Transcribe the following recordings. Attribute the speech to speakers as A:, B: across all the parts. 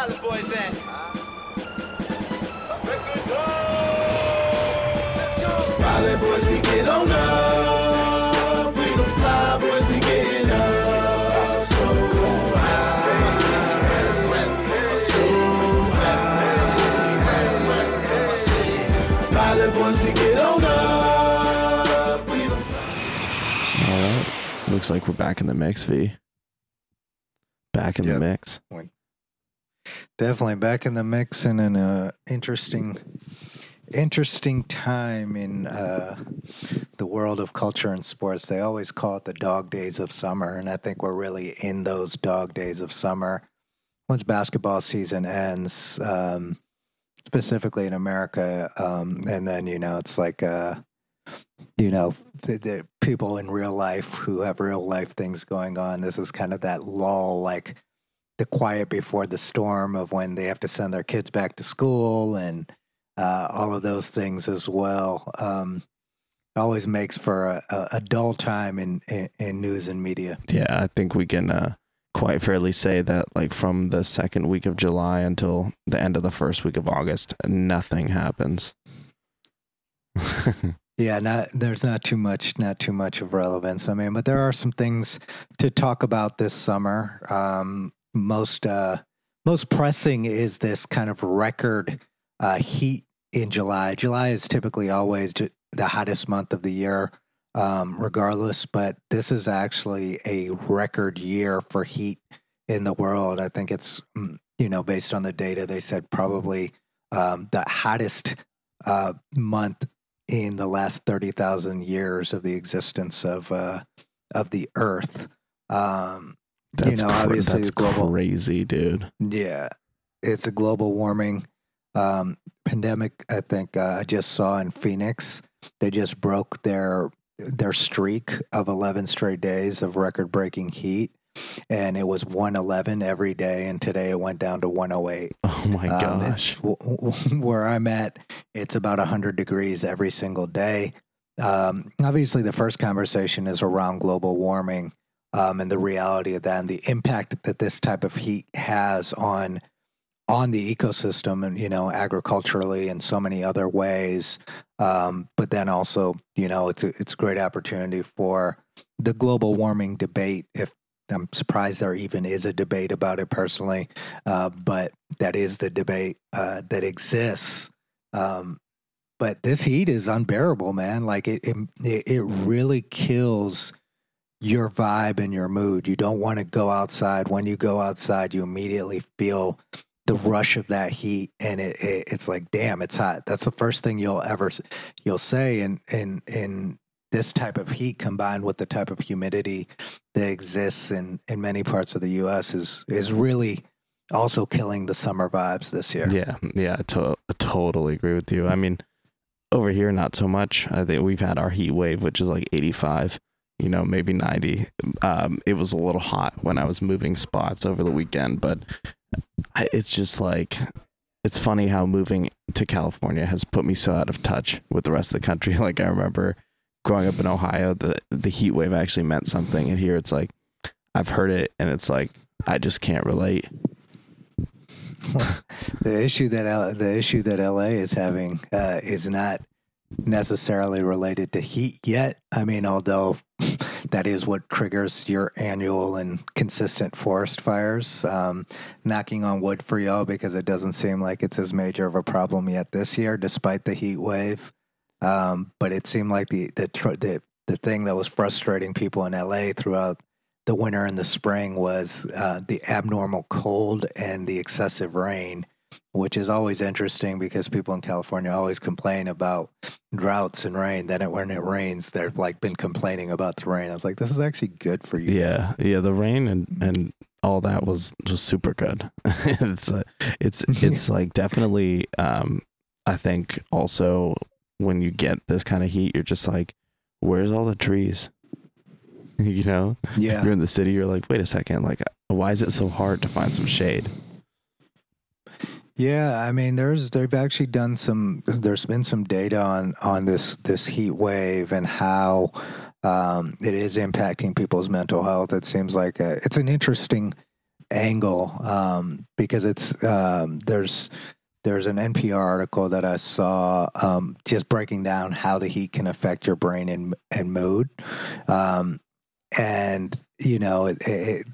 A: Pilot Boys at?
B: Pilot boys, we get on up. We gon' fly, boys, we getting up. So high. So high. Pilot boys, we get on up. We gon'
C: All right. Looks like we're back in the mix, V. Back in the
D: Yep.
C: mix.
D: Definitely back in the mix and in a interesting, interesting time in uh, the world of culture and sports. They always call it the dog days of summer, and I think we're really in those dog days of summer. Once basketball season ends, um, specifically in America, um, and then you know it's like. Uh, you know, the, the people in real life who have real life things going on. This is kind of that lull, like the quiet before the storm of when they have to send their kids back to school and uh, all of those things as well. Um, always makes for a, a, a dull time in, in, in news and media.
C: Yeah, I think we can uh, quite fairly say that, like, from the second week of July until the end of the first week of August, nothing happens.
D: Yeah, not there's not too much, not too much of relevance. I mean, but there are some things to talk about this summer. Um, most uh, most pressing is this kind of record uh, heat in July. July is typically always the hottest month of the year, um, regardless. But this is actually a record year for heat in the world. I think it's mm, you know based on the data they said probably um, the hottest uh, month in the last 30,000 years of the existence of uh, of the earth. Um,
C: That's
D: know,
C: cra-
D: obviously
C: that's
D: global-
C: crazy, dude.
D: yeah, it's a global warming um, pandemic. I think uh, I just saw in Phoenix they just broke their their streak of 11 straight days of record breaking heat. And it was 111 every day, and today it went down to 108.
C: Oh my
D: Um,
C: gosh.
D: w- w- where I'm at, it's about 100 degrees every single day. Um, obviously, the first conversation is around global warming um, and the reality of that and the impact that this type of heat has on on the ecosystem and you know agriculturally and so many other ways. Um, but then also you know it's a, it's a great opportunity for the global warming debate if i'm surprised there even is a debate about it personally uh, but that is the debate uh, that exists. Um, but this heat is unbearable man. Like it, it it really kills your vibe and your mood. You don't want to go outside. When you go outside you immediately feel the rush of that heat and it, it it's like damn it's hot. That's the first thing you'll ever you'll say and in and this type of heat combined with the type of humidity that exists in in many parts of the US is is really also killing the summer vibes this year.
C: Yeah, yeah, I, to- I totally agree with you. I mean, over here, not so much. I think we've had our heat wave, which is like 85, you know, maybe 90. Um, it was a little hot when I was moving spots over the weekend, but I, it's just like, it's funny how moving to California has put me so out of touch with the rest of the country. Like, I remember growing up in Ohio, the, the heat wave actually meant something. And here it's like, I've heard it and it's like, I just can't relate.
D: the issue that L- the issue that LA is having uh, is not necessarily related to heat yet. I mean, although that is what triggers your annual and consistent forest fires. Um, knocking on wood for y'all because it doesn't seem like it's as major of a problem yet this year, despite the heat wave. Um, but it seemed like the the the the thing that was frustrating people in LA throughout the winter and the spring was uh, the abnormal cold and the excessive rain, which is always interesting because people in California always complain about droughts and rain. Then it, when it rains, they've like been complaining about the rain. I was like, this is actually good for you.
C: Yeah, yeah. The rain and and all that was was super good. it's uh, it's it's like definitely. Um, I think also when you get this kind of heat, you're just like, where's all the trees? you know,
D: Yeah.
C: you're in the city. You're like, wait a second, like, why is it so hard to find some shade?
D: Yeah, I mean, there's they've actually done some. There's been some data on on this this heat wave and how um, it is impacting people's mental health. It seems like a, it's an interesting angle um, because it's um, there's there's an NPR article that I saw um, just breaking down how the heat can affect your brain and and mood, um, and you know it, it,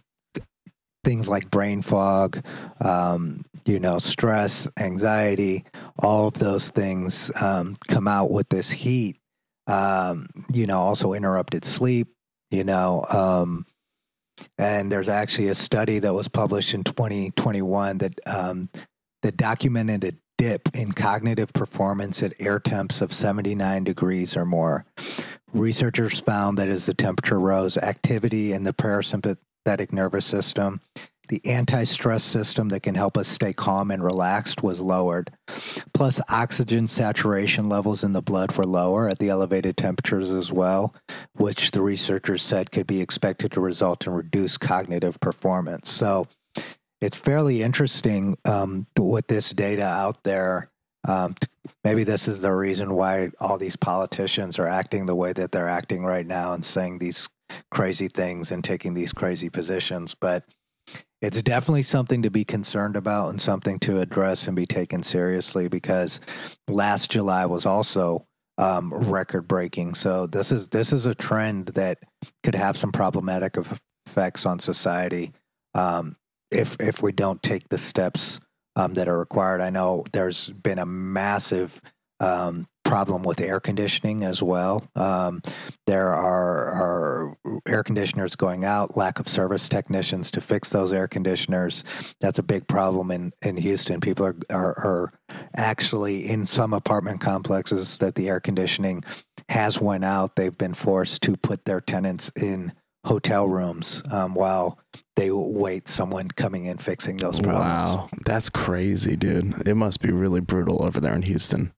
D: things like brain fog, um, you know, stress, anxiety, all of those things um, come out with this heat. Um, you know, also interrupted sleep. You know, um, and there's actually a study that was published in 2021 that um, that documented a dip in cognitive performance at air temps of 79 degrees or more. Researchers found that as the temperature rose, activity in the parasympathetic nervous system, the anti stress system that can help us stay calm and relaxed, was lowered. Plus, oxygen saturation levels in the blood were lower at the elevated temperatures as well, which the researchers said could be expected to result in reduced cognitive performance. So, it's fairly interesting um, with this data out there. Um, maybe this is the reason why all these politicians are acting the way that they're acting right now and saying these crazy things and taking these crazy positions. But it's definitely something to be concerned about and something to address and be taken seriously because last July was also um, record breaking. So this is this is a trend that could have some problematic effects on society. Um, if if we don't take the steps um, that are required. I know there's been a massive um, problem with air conditioning as well. Um, there are, are, air conditioners going out, lack of service technicians to fix those air conditioners. That's a big problem in, in Houston. People are, are, are actually in some apartment complexes that the air conditioning has went out. They've been forced to put their tenants in hotel rooms um, while they wait someone coming in fixing those problems.
C: Wow, that's crazy, dude. It must be really brutal over there in Houston.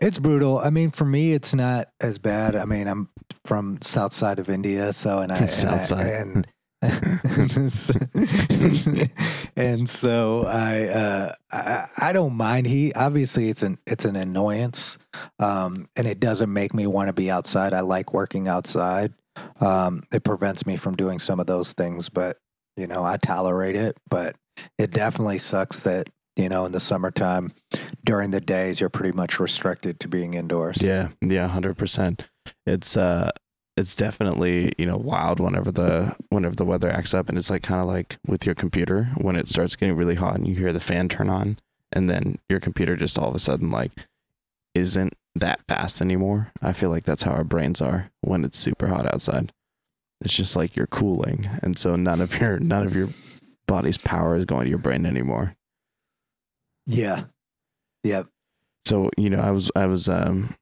D: It's brutal. I mean, for me, it's not as bad. I mean, I'm from south side of India, so and I
C: south
D: and
C: side.
D: I, and and so I, uh, I I don't mind heat. Obviously, it's an it's an annoyance, um, and it doesn't make me want to be outside. I like working outside. Um, it prevents me from doing some of those things, but you know I tolerate it. But it definitely sucks that you know in the summertime during the days you're pretty much restricted to being indoors.
C: Yeah, yeah, hundred percent. It's uh, it's definitely you know wild whenever the whenever the weather acts up, and it's like kind of like with your computer when it starts getting really hot and you hear the fan turn on, and then your computer just all of a sudden like isn't that fast anymore. I feel like that's how our brains are when it's super hot outside. It's just like you're cooling, and so none of your none of your body's power is going to your brain anymore.
D: Yeah. Yep.
C: So you know, I was I was um,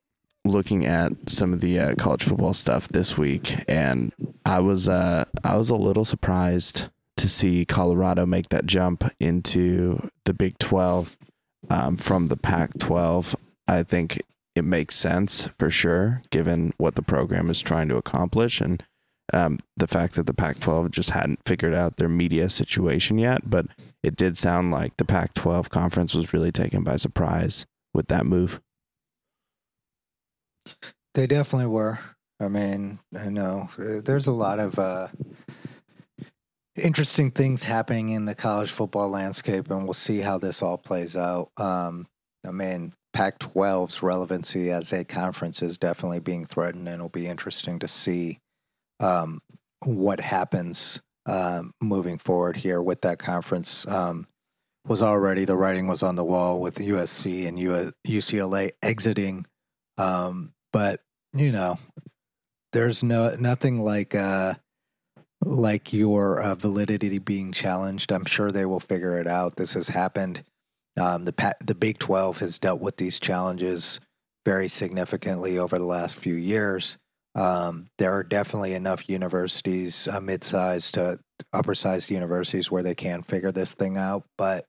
C: looking at some of the uh, college football stuff this week, and I was uh, I was a little surprised to see Colorado make that jump into the Big Twelve um, from the Pac twelve. I think it makes sense for sure, given what the program is trying to accomplish and um, the fact that the Pac 12 just hadn't figured out their media situation yet. But it did sound like the Pac 12 conference was really taken by surprise with that move.
D: They definitely were. I mean, I know uh, there's a lot of uh, interesting things happening in the college football landscape, and we'll see how this all plays out. Um, I mean, Pac 12's relevancy as a conference is definitely being threatened, and it'll be interesting to see um, what happens um, moving forward here with that conference. Um, was already the writing was on the wall with USC and UCLA exiting, um, but you know, there's no nothing like uh, like your uh, validity being challenged. I'm sure they will figure it out. This has happened. Um, the the Big Twelve has dealt with these challenges very significantly over the last few years. Um, there are definitely enough universities, uh, mid-sized to upper-sized universities, where they can figure this thing out. But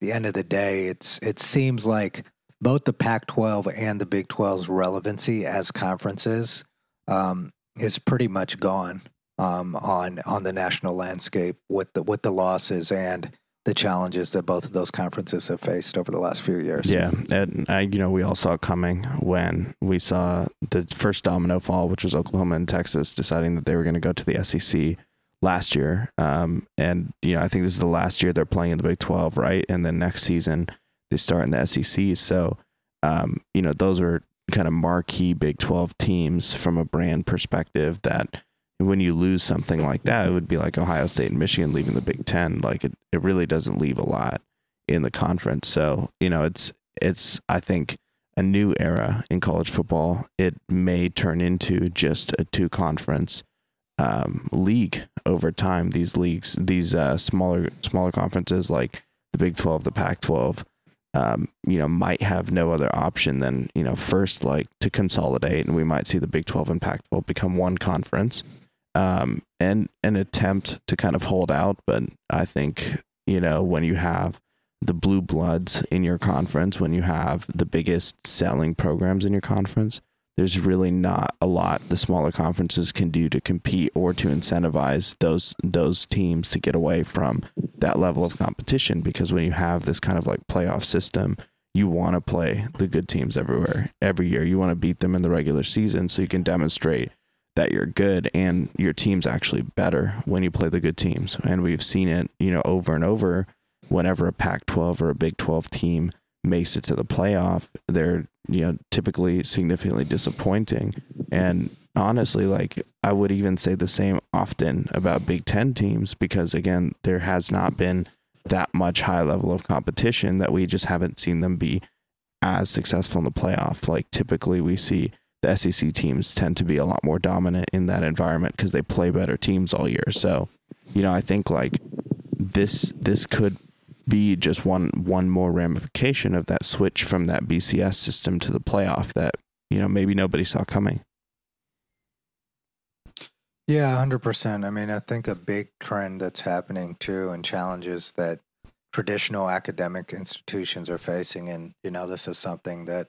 D: the end of the day, it's it seems like both the Pac-12 and the Big 12's relevancy as conferences um, is pretty much gone um, on on the national landscape with the with the losses and the challenges that both of those conferences have faced over the last few years.
C: Yeah, and I, you know, we all saw it coming when we saw the first domino fall, which was Oklahoma and Texas deciding that they were going to go to the SEC last year. Um, and you know, I think this is the last year they're playing in the Big Twelve, right? And then next season they start in the SEC. So, um, you know, those are kind of marquee Big Twelve teams from a brand perspective. That when you lose something like that, it would be like Ohio State and Michigan leaving the Big Ten. Like it, it really doesn't leave a lot in the conference. So, you know, it's it's I think a new era in college football. It may turn into just a two conference um, league over time. These leagues, these uh, smaller smaller conferences like the Big Twelve, the Pac twelve, um, you know, might have no other option than you know first like to consolidate, and we might see the Big Twelve and Pac twelve become one conference, um, and an attempt to kind of hold out. But I think you know when you have the blue bloods in your conference, when you have the biggest selling programs in your conference, there's really not a lot the smaller conferences can do to compete or to incentivize those those teams to get away from that level of competition because when you have this kind of like playoff system you want to play the good teams everywhere every year you want to beat them in the regular season so you can demonstrate that you're good and your team's actually better when you play the good teams and we've seen it you know over and over whenever a Pac 12 or a Big 12 team makes it to the playoff, they're you know typically significantly disappointing. And honestly, like I would even say the same often about Big Ten teams because again, there has not been that much high level of competition that we just haven't seen them be as successful in the playoff. Like typically we see the SEC teams tend to be a lot more dominant in that environment because they play better teams all year. So, you know, I think like this this could be just one one more ramification of that switch from that BCS system to the playoff that you know maybe nobody saw coming.
D: Yeah, hundred percent. I mean, I think a big trend that's happening too, and challenges that traditional academic institutions are facing, and you know, this is something that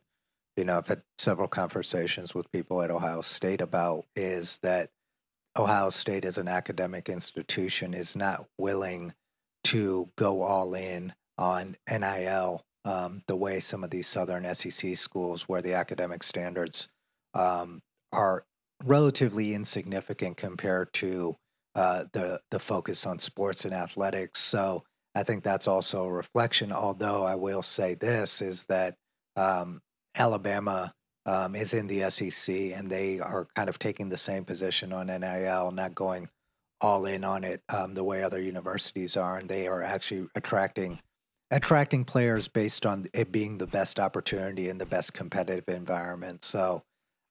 D: you know I've had several conversations with people at Ohio State about is that Ohio State as an academic institution is not willing to go all in on NIL um, the way some of these southern SEC schools, where the academic standards um, are relatively insignificant compared to uh, the the focus on sports and athletics. So I think that's also a reflection. Although I will say this is that um, Alabama um, is in the SEC and they are kind of taking the same position on NIL, not going all in on it um, the way other universities are, and they are actually attracting attracting players based on it being the best opportunity and the best competitive environment. So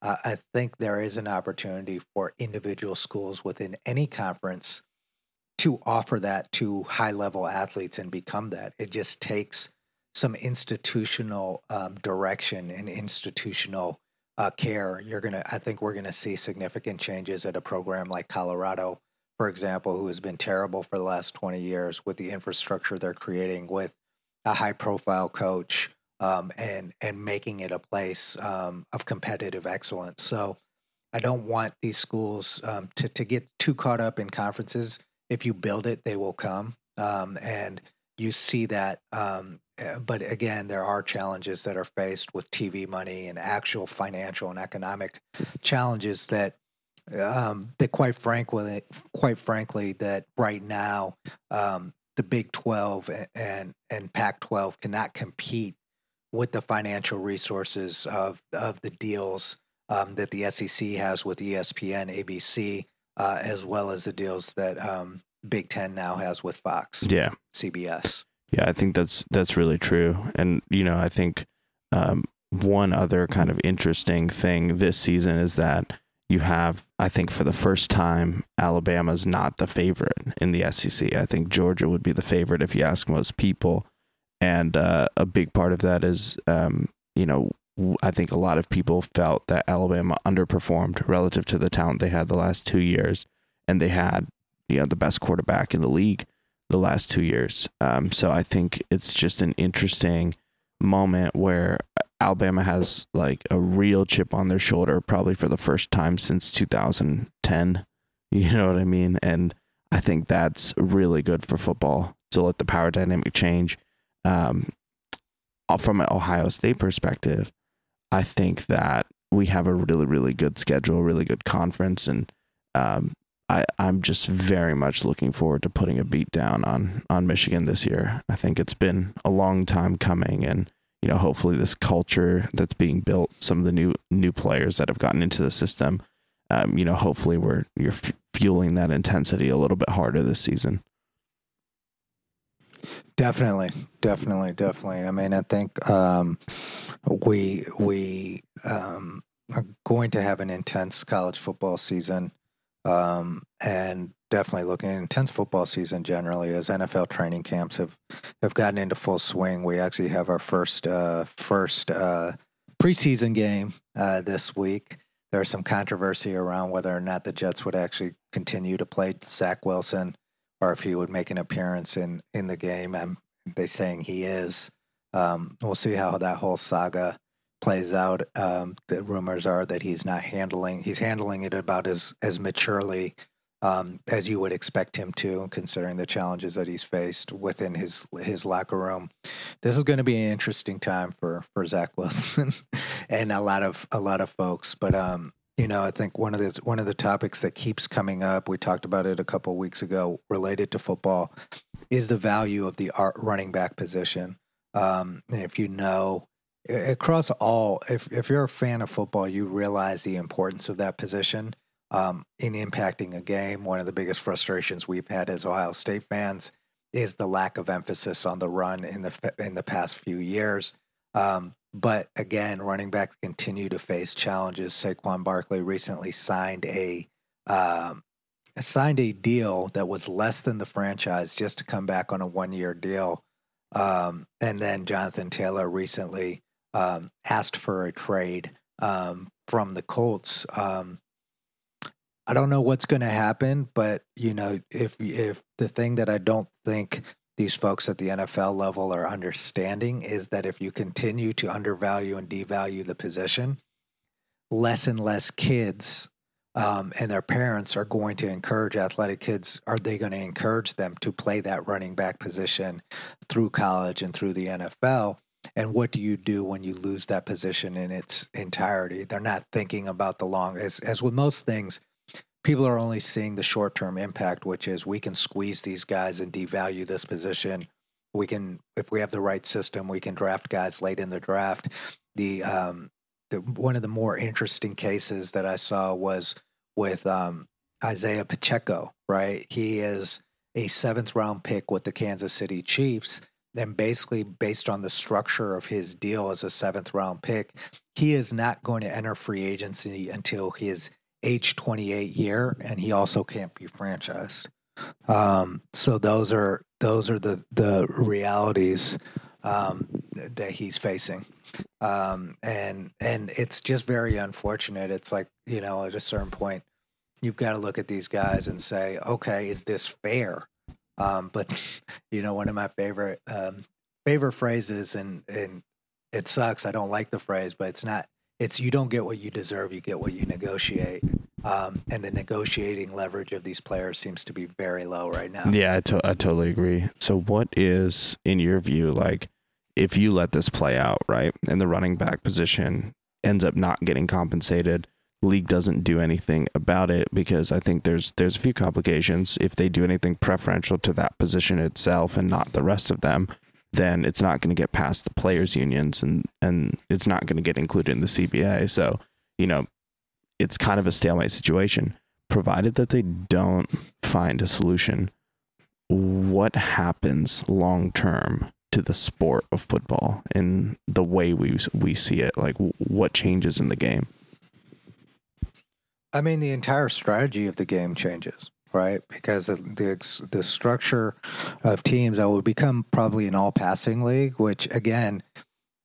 D: uh, I think there is an opportunity for individual schools within any conference to offer that to high level athletes and become that. It just takes some institutional um, direction and institutional uh, care. You're gonna, I think, we're gonna see significant changes at a program like Colorado for example, who has been terrible for the last 20 years with the infrastructure they're creating with a high profile coach um, and and making it a place um, of competitive excellence. So I don't want these schools um, to to get too caught up in conferences. If you build it, they will come, um, and you see that. Um, but again, there are challenges that are faced with TV money and actual financial and economic challenges that um, that quite frankly, quite frankly, that right now um, the Big Twelve and and Pac twelve cannot compete with the financial resources of of the deals um, that the SEC has with ESPN, ABC, uh, as well as the deals that um, Big Ten now has with Fox,
C: yeah,
D: CBS.
C: Yeah, I think that's that's really true, and you know, I think um, one other kind of interesting thing this season is that you have, I think, for the first time, Alabama's not the favorite in the SEC. I think Georgia would be the favorite if you ask most people. And uh, a big part of that is, um, you know, I think a lot of people felt that Alabama underperformed relative to the talent they had the last two years. And they had, you know, the best quarterback in the league the last two years. Um, so I think it's just an interesting moment where Alabama has like a real chip on their shoulder, probably for the first time since 2010. You know what I mean? And I think that's really good for football to let the power dynamic change. Um, uh, from an Ohio State perspective, I think that we have a really, really good schedule, really good conference, and um, I, I'm just very much looking forward to putting a beat down on on Michigan this year. I think it's been a long time coming, and you know, hopefully, this culture that's being built, some of the new new players that have gotten into the system, um, you know, hopefully, we're you're f- fueling that intensity a little bit harder this season.
D: Definitely, definitely, definitely. I mean, I think um, we we um, are going to have an intense college football season, um, and definitely looking intense football season generally as NFL training camps have have gotten into full swing. We actually have our first uh, first uh, preseason game uh, this week. There's some controversy around whether or not the Jets would actually continue to play Zach Wilson or if he would make an appearance in in the game. I'm they saying he is. Um, we'll see how that whole saga plays out. Um, the rumors are that he's not handling he's handling it about as as maturely um, as you would expect him to, considering the challenges that he's faced within his his locker room. This is going to be an interesting time for for Zach Wilson and a lot of a lot of folks. But um, you know, I think one of the one of the topics that keeps coming up, we talked about it a couple weeks ago, related to football, is the value of the running back position. Um, and if you know, across all, if if you're a fan of football, you realize the importance of that position um, in impacting a game. One of the biggest frustrations we've had as Ohio State fans is the lack of emphasis on the run in the in the past few years. Um, but again, running backs continue to face challenges. Saquon Barkley recently signed a um, signed a deal that was less than the franchise just to come back on a one year deal. Um, and then Jonathan Taylor recently um, asked for a trade um, from the Colts. Um, I don't know what's going to happen, but you know, if if the thing that I don't think these folks at the NFL level are understanding is that if you continue to undervalue and devalue the position, less and less kids um, and their parents are going to encourage athletic kids. Are they going to encourage them to play that running back position through college and through the NFL? And what do you do when you lose that position in its entirety? They're not thinking about the long as as with most things people are only seeing the short term impact, which is we can squeeze these guys and devalue this position. We can, if we have the right system, we can draft guys late in the draft. The, um, the one of the more interesting cases that I saw was with um, Isaiah Pacheco. Right, he is a seventh round pick with the Kansas City Chiefs. And basically, based on the structure of his deal as a seventh round pick, he is not going to enter free agency until his age 28 year, and he also can't be franchised. Um, so those are those are the the realities um, that he's facing, um, and and it's just very unfortunate. It's like you know, at a certain point, you've got to look at these guys and say, okay, is this fair? Um, but you know, one of my favorite um, favorite phrases, and and it sucks. I don't like the phrase, but it's not it's you don't get what you deserve, you get what you negotiate. Um, and the negotiating leverage of these players seems to be very low right now.
C: Yeah, I, to- I totally agree. So, what is, in your view, like if you let this play out, right, and the running back position ends up not getting compensated, league doesn't do anything about it because I think there's there's a few complications. If they do anything preferential to that position itself and not the rest of them, then it's not going to get past the players unions and and it's not going to get included in the CBA. So, you know, it's kind of a stalemate situation provided that they don't find a solution. What happens long term to the sport of football in the way we we see it? Like what changes in the game?
D: I mean, the entire strategy of the game changes right? Because the the structure of teams that will become probably an all passing league, which again,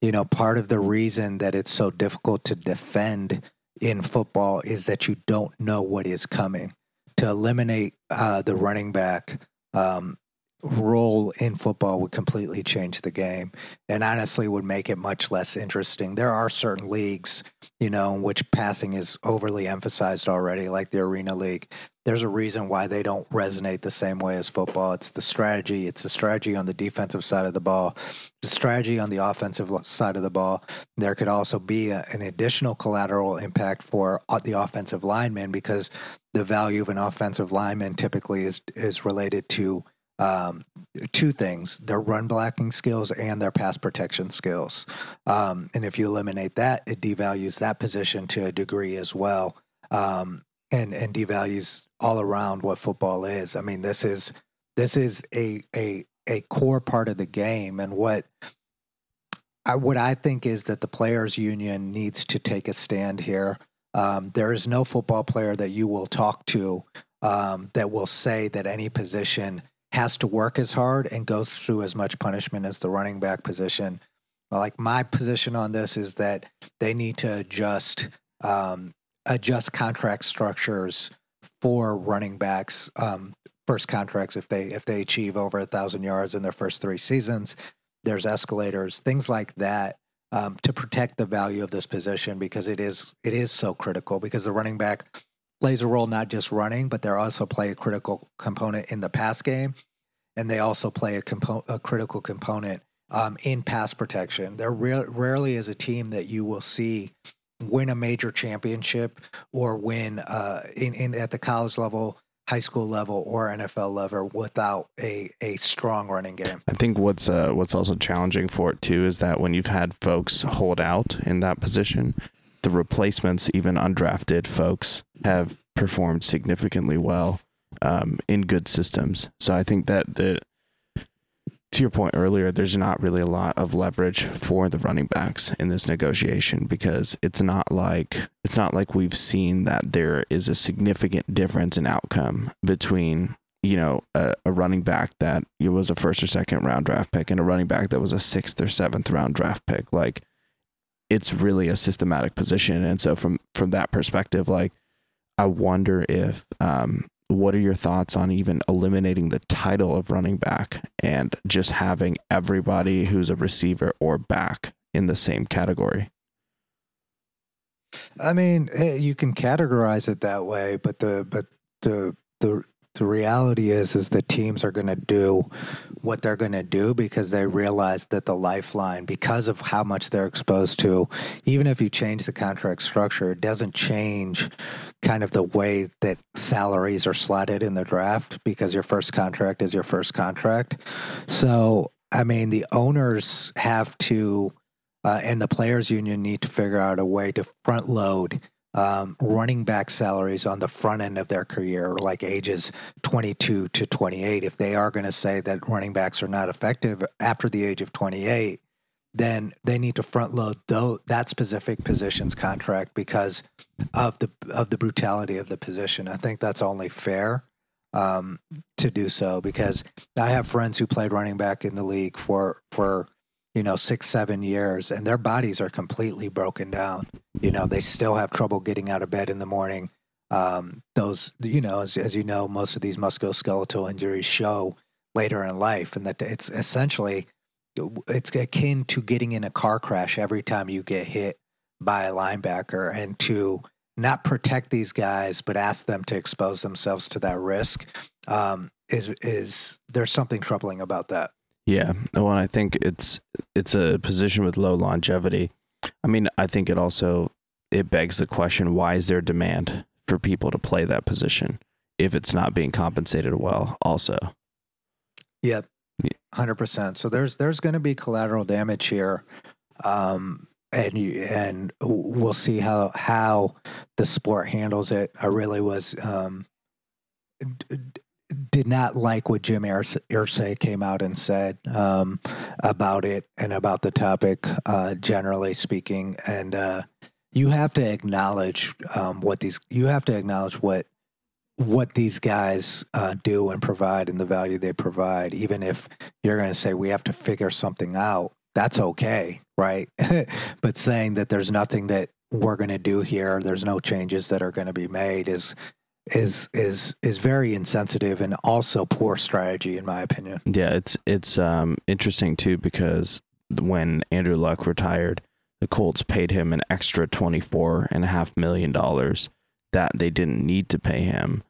D: you know, part of the reason that it's so difficult to defend in football is that you don't know what is coming. To eliminate uh, the running back, um, role in football would completely change the game and honestly would make it much less interesting. There are certain leagues, you know, in which passing is overly emphasized already, like the Arena League. There's a reason why they don't resonate the same way as football. It's the strategy. It's the strategy on the defensive side of the ball, the strategy on the offensive side of the ball. There could also be a, an additional collateral impact for uh, the offensive lineman because the value of an offensive lineman typically is is related to um, two things their run blocking skills and their pass protection skills. Um, and if you eliminate that, it devalues that position to a degree as well. Um, and, and devalues all around what football is. I mean, this is this is a a a core part of the game, and what I, what I think is that the players' union needs to take a stand here. Um, there is no football player that you will talk to um, that will say that any position has to work as hard and go through as much punishment as the running back position. Like my position on this is that they need to adjust um, adjust contract structures for running backs. Um, first contracts if they if they achieve over a thousand yards in their first three seasons. There's escalators, things like that, um, to protect the value of this position because it is it is so critical. Because the running back plays a role not just running, but they also play a critical component in the pass game, and they also play a, compo- a critical component um, in pass protection. There re- rarely is a team that you will see win a major championship or win uh, in, in at the college level, high school level, or NFL level without a, a strong running game.
C: I think what's uh, what's also challenging for it too is that when you've had folks hold out in that position, the replacements, even undrafted folks, have performed significantly well um, in good systems. So I think that the to your point earlier, there's not really a lot of leverage for the running backs in this negotiation because it's not like it's not like we've seen that there is a significant difference in outcome between you know a, a running back that was a first or second round draft pick and a running back that was a sixth or seventh round draft pick. Like it's really a systematic position, and so from from that perspective, like I wonder if um, what are your thoughts on even eliminating the title of running back and just having everybody who's a receiver or back in the same category?
D: I mean, eh, you can categorize it that way, but the but the the the reality is is that teams are going to do what they're going to do because they realize that the lifeline because of how much they're exposed to even if you change the contract structure it doesn't change kind of the way that salaries are slotted in the draft because your first contract is your first contract. So i mean the owners have to uh, and the players union need to figure out a way to front load um, running back salaries on the front end of their career, like ages 22 to 28, if they are going to say that running backs are not effective after the age of 28, then they need to front load though that specific position's contract because of the of the brutality of the position. I think that's only fair um, to do so because I have friends who played running back in the league for for you know, six, seven years, and their bodies are completely broken down. You know, they still have trouble getting out of bed in the morning. Um, those, you know, as, as you know, most of these musculoskeletal injuries show later in life, and that it's essentially it's akin to getting in a car crash every time you get hit by a linebacker, and to not protect these guys, but ask them to expose themselves to that risk um, is is there's something troubling about that.
C: Yeah, well, I think it's it's a position with low longevity. I mean, I think it also it begs the question: Why is there demand for people to play that position if it's not being compensated well? Also,
D: yep, hundred percent. So there's there's going to be collateral damage here, um, and you, and we'll see how how the sport handles it. I really was um, did not like what Jim Irsay came out and said um, about it and about the topic, uh, generally speaking. And uh, you have to acknowledge um, what these you have to acknowledge what what these guys uh, do and provide and the value they provide. Even if you're going to say we have to figure something out, that's okay, right? but saying that there's nothing that we're going to do here, there's no changes that are going to be made is is is is very insensitive and also poor strategy in my opinion.
C: Yeah, it's it's um, interesting too because when Andrew Luck retired, the Colts paid him an extra twenty four and a half million dollars that they didn't need to pay him.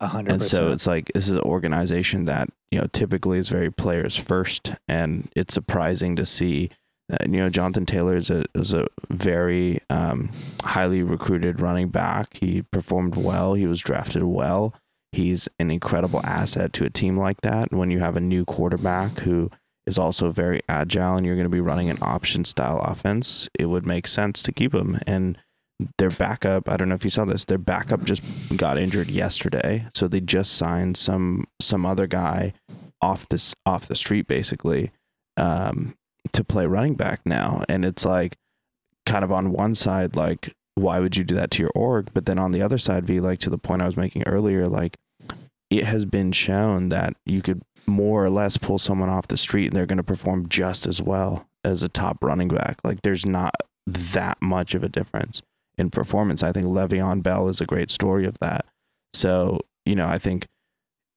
D: A hundred
C: And so it's like this is an organization that you know typically is very players first, and it's surprising to see. That, you know, Jonathan Taylor is a is a very um, highly recruited running back. He performed well. He was drafted well. He's an incredible asset to a team like that. When you have a new quarterback who is also very agile, and you're going to be running an option style offense, it would make sense to keep him. And their backup, I don't know if you saw this, their backup just got injured yesterday. So they just signed some some other guy off this off the street basically um, to play running back now. And it's like kind of on one side, like, why would you do that to your org? But then on the other side, V, like to the point I was making earlier, like it has been shown that you could more or less pull someone off the street and they're going to perform just as well as a top running back. Like there's not that much of a difference in performance. I think Le'Veon Bell is a great story of that. So, you know, I think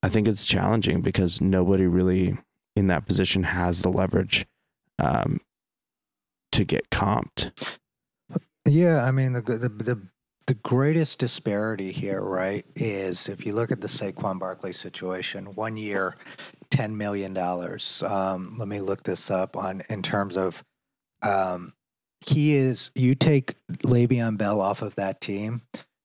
C: I think it's challenging because nobody really in that position has the leverage um, to get comped.
D: Yeah, I mean the the the the greatest disparity here, right, is if you look at the Saquon Barkley situation. One year, ten million dollars. Um, let me look this up on in terms of. Um, he is. You take Le'Veon Bell off of that team.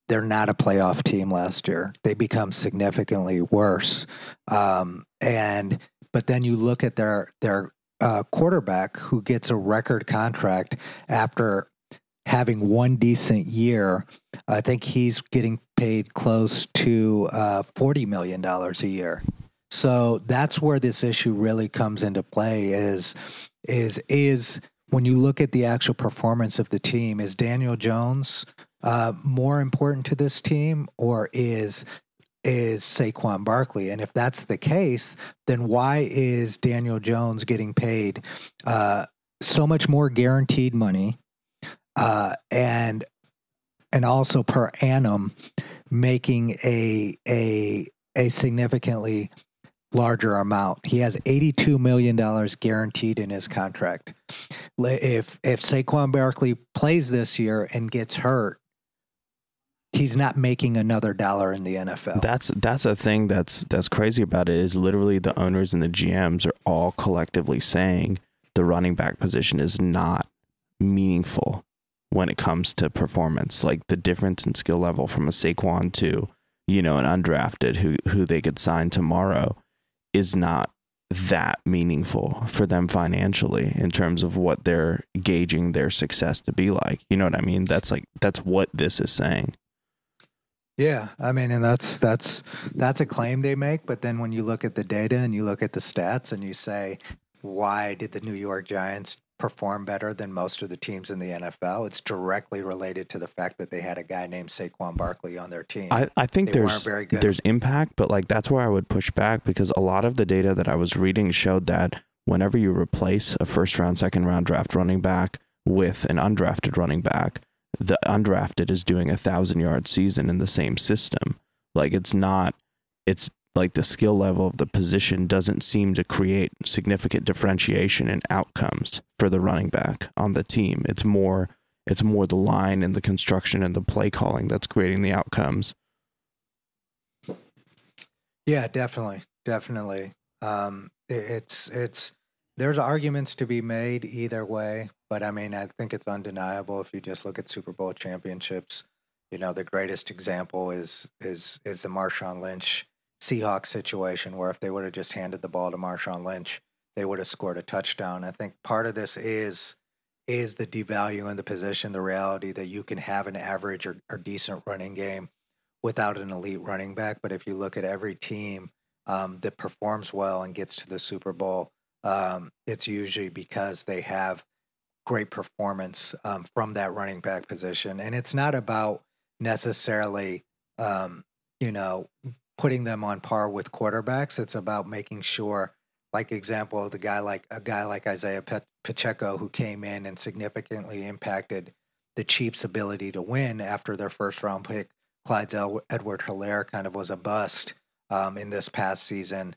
D: They're not a playoff team last year. They become significantly worse. Um, and but then you look at their their uh, quarterback who gets a record contract after having one decent year. I think he's getting paid close to uh, forty million dollars a year. So that's where this issue really comes into play. Is is is when you look at the actual performance of the team, is Daniel Jones uh, more important to this team, or is is Saquon Barkley? And if that's the case, then why is Daniel Jones getting paid uh, so much more guaranteed money, uh, and and also per annum, making a a a significantly larger amount. He has eighty-two million dollars guaranteed in his contract. If if Saquon Barkley plays this year and gets hurt, he's not making another dollar in the NFL.
C: That's that's a thing that's that's crazy about it is literally the owners and the GMs are all collectively saying the running back position is not meaningful when it comes to performance. Like the difference in skill level from a Saquon to, you know, an undrafted who who they could sign tomorrow is not that meaningful for them financially in terms of what they're gauging their success to be like. You know what I mean? That's like that's what this is saying.
D: Yeah, I mean, and that's that's that's a claim they make. But then when you look at the data and you look at the stats and you say, why did the New York Giants perform better than most of the teams in the NFL? It's directly related to the fact that they had a guy named Saquon Barkley on their team.
C: I, I think
D: They
C: there's there's impact, but like that's where I would push back because a lot of the data that I was reading showed that whenever you replace a first round, second round draft running back with an undrafted running back, the undrafted is doing a thousand yard season in the same system. Like it's not it's like the skill level of the position doesn't seem to create significant differentiation in outcomes for the running back on the team. It's more it's more the line and the construction and the play calling that's creating the outcomes.
D: Yeah, definitely, definitely. Um, i- it's it's there's arguments to be made either way, but I mean, I think it's undeniable if you just look at Super Bowl championships. You know, the greatest example is is is the Marshawn Lynch Seahawks situation, where if they would have just handed the ball to Marshawn Lynch, they would have scored a touchdown. I think part of this is is the devaluing the position, the reality that you can have an average or, or decent running game without an elite running back. But if you look at every team um, that performs well and gets to the Super Bowl, um, it's usually because they have great performance um, from that running back position. And it's not about necessarily, um, you know, putting them on par with quarterbacks. It's about making sure, like example, the guy like a guy like Isaiah Pacheco, who came in and significantly impacted the Chiefs' ability to win after their first round pick Clyde Edward Helaire kind of was a bust um, in this past season.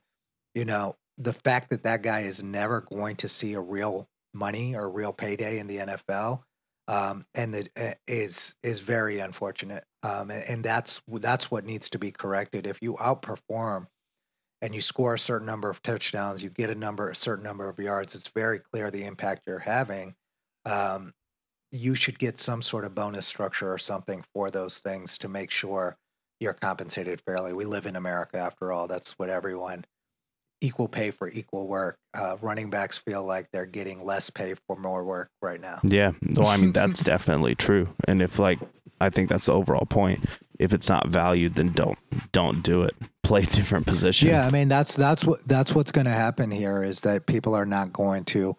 D: You know, the fact that that guy is never going to see a real money or real payday in the NFL um, and it uh, is is very unfortunate. Um, and, and, that's that's what needs to be corrected. If you outperform and you score a certain number of touchdowns, you get a number a certain number of yards. It's very clear the impact you're having. Um, you should get some sort of bonus structure or something for those things to make sure you're compensated fairly. We live in America, after all. That's what everyone equal pay for equal work. Uh, running backs feel like they're getting less pay for more work right now.
C: Yeah. Well, I mean, that's definitely true. And if like, I think that's the overall point. If it's not valued, then don't don't do it. Play different position.
D: Yeah, I mean that's that's what that's what's going to happen here is that people are not going to.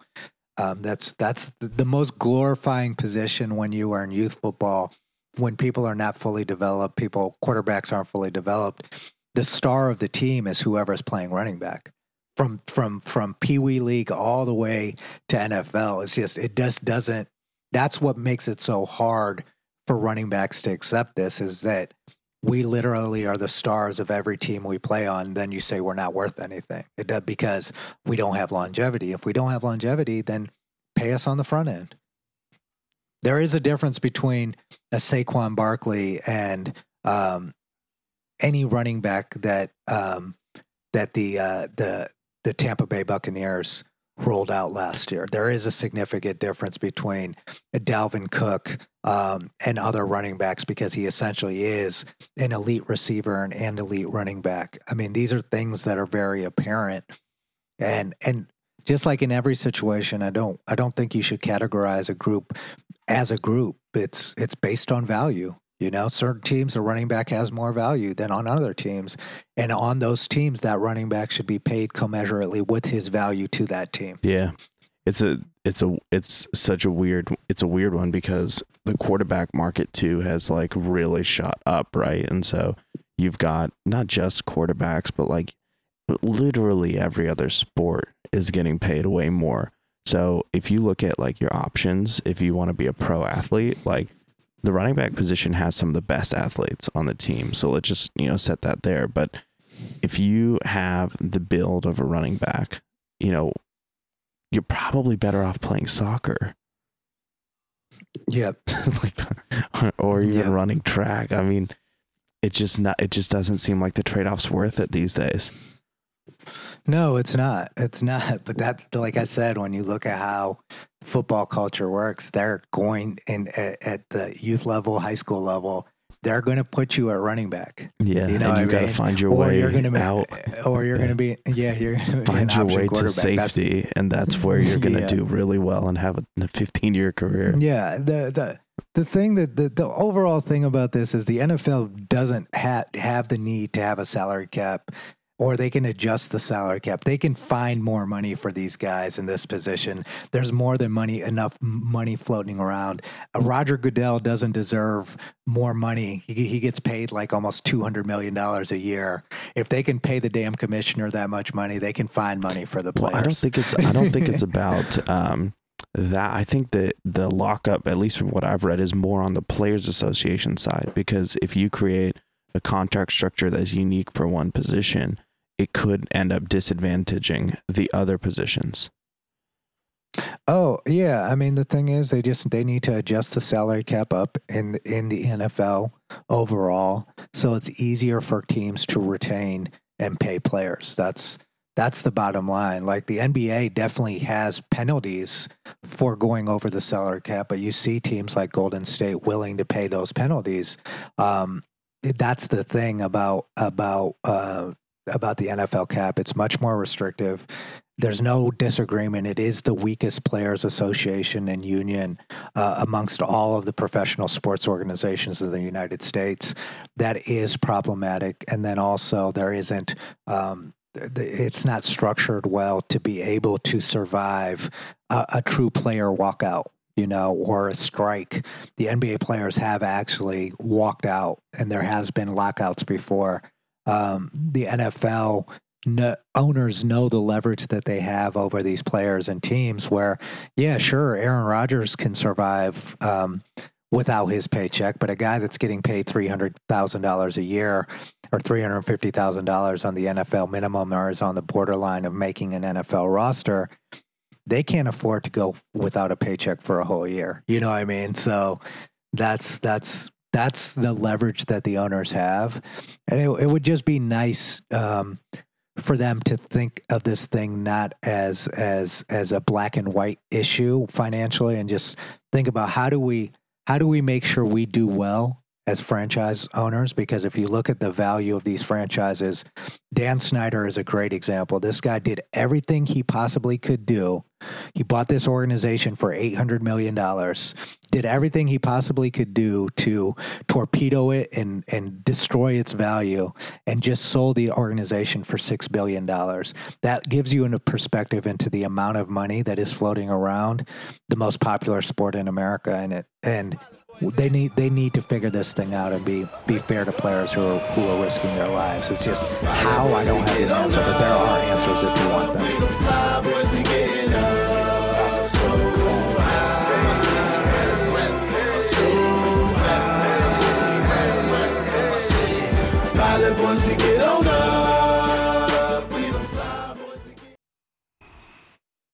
D: Um, that's that's the most glorifying position when you are in youth football. When people are not fully developed, people quarterbacks aren't fully developed the star of the team is whoever's playing running back from from from Pee Wee League all the way to NFL. It's just it just doesn't. That's what makes it so hard for running backs to accept this is that we literally are the stars of every team we play on. Then you say we're not worth anything. It does because we don't have longevity. If we don't have longevity, then pay us on the front end. There is a difference between a Saquon Barkley and um, any running back that um, that the uh, the the Tampa Bay Buccaneers rolled out last year. There is a significant difference between Dalvin Cook um, and other running backs because he essentially is an elite receiver and, and elite running back. I mean, these are things that are very apparent, and and just like in every situation, I don't I don't think you should categorize a group as a group. It's it's based on value. You know, certain teams, a running back has more value than on other teams. And on those teams, that running back should be paid commensurately with his value to that team.
C: Yeah. It's a it's a it's such a weird it's a weird one because the quarterback market too has like really shot up, right? And so you've got not just quarterbacks, but like literally every other sport is getting paid way more. So if you look at like your options, if you want to be a pro athlete, like the running back position has some of the best athletes on the team. So let's just, you know, set that there. But if you have the build of a running back, you know, you're probably better off playing soccer.
D: Yep.
C: like, or even yep. running track. I mean, it just not, it just doesn't seem like the trade off's worth it these days.
D: No, it's not. It's not. But that, like I said, when you look at how football culture works, they're going in at, at the youth level, high school level. They're going to put you at running back.
C: Yeah, you know, you got to find your or way you're gonna be, out,
D: or you're yeah. going to be yeah, you're going to
C: find your way to safety, that's, and that's where you're going to yeah. do really well and have a 15 year career.
D: Yeah, the the the thing that the, the overall thing about this is the NFL doesn't ha- have the need to have a salary cap or they can adjust the salary cap. They can find more money for these guys in this position. There's more than money, enough money floating around. Uh, Roger Goodell doesn't deserve more money. He, he gets paid like almost $200 million a year. If they can pay the damn commissioner that much money, they can find money for the players.
C: Well, I don't think it's, I don't think it's about, um, that I think that the lockup, at least from what I've read, is more on the players association side because if you create a contract structure that's unique for one position, it could end up disadvantaging the other positions.
D: Oh yeah, I mean the thing is they just they need to adjust the salary cap up in in the NFL overall, so it's easier for teams to retain and pay players. That's that's the bottom line. Like the NBA definitely has penalties for going over the salary cap, but you see teams like Golden State willing to pay those penalties. Um, that's the thing about about uh, about the NFL cap. It's much more restrictive. There's no disagreement. It is the weakest players association and union uh, amongst all of the professional sports organizations in the United States. That is problematic. And then also, there isn't. Um, it's not structured well to be able to survive a, a true player walkout you know, or a strike. The NBA players have actually walked out, and there has been lockouts before um, the NFL owners know the leverage that they have over these players and teams. Where, yeah, sure, Aaron Rodgers can survive um, without his paycheck, but a guy that's getting paid three hundred thousand dollars a year or three hundred fifty thousand dollars on the NFL minimum or is on the borderline of making an NFL roster, they can't afford to go without a paycheck for a whole year. You know what I mean? So that's that's that's the leverage that the owners have, and it, it would just be nice um, for them to think of this thing not as as as a black and white issue financially, and just think about how do we how do we make sure we do well as franchise owners because if you look at the value of these franchises Dan Snyder is a great example. This guy did everything he possibly could do. He bought this organization for 800 million dollars did everything he possibly could do to torpedo it and and destroy its value and just sold the organization for 6 billion dollars. That gives you a perspective into the amount of money that is floating around the most popular sport in America and it and they need they need to figure this thing out and be be fair to players who are who are risking their lives. It's just how I don't have the answer, but there are answers if you want them.
B: Fly boys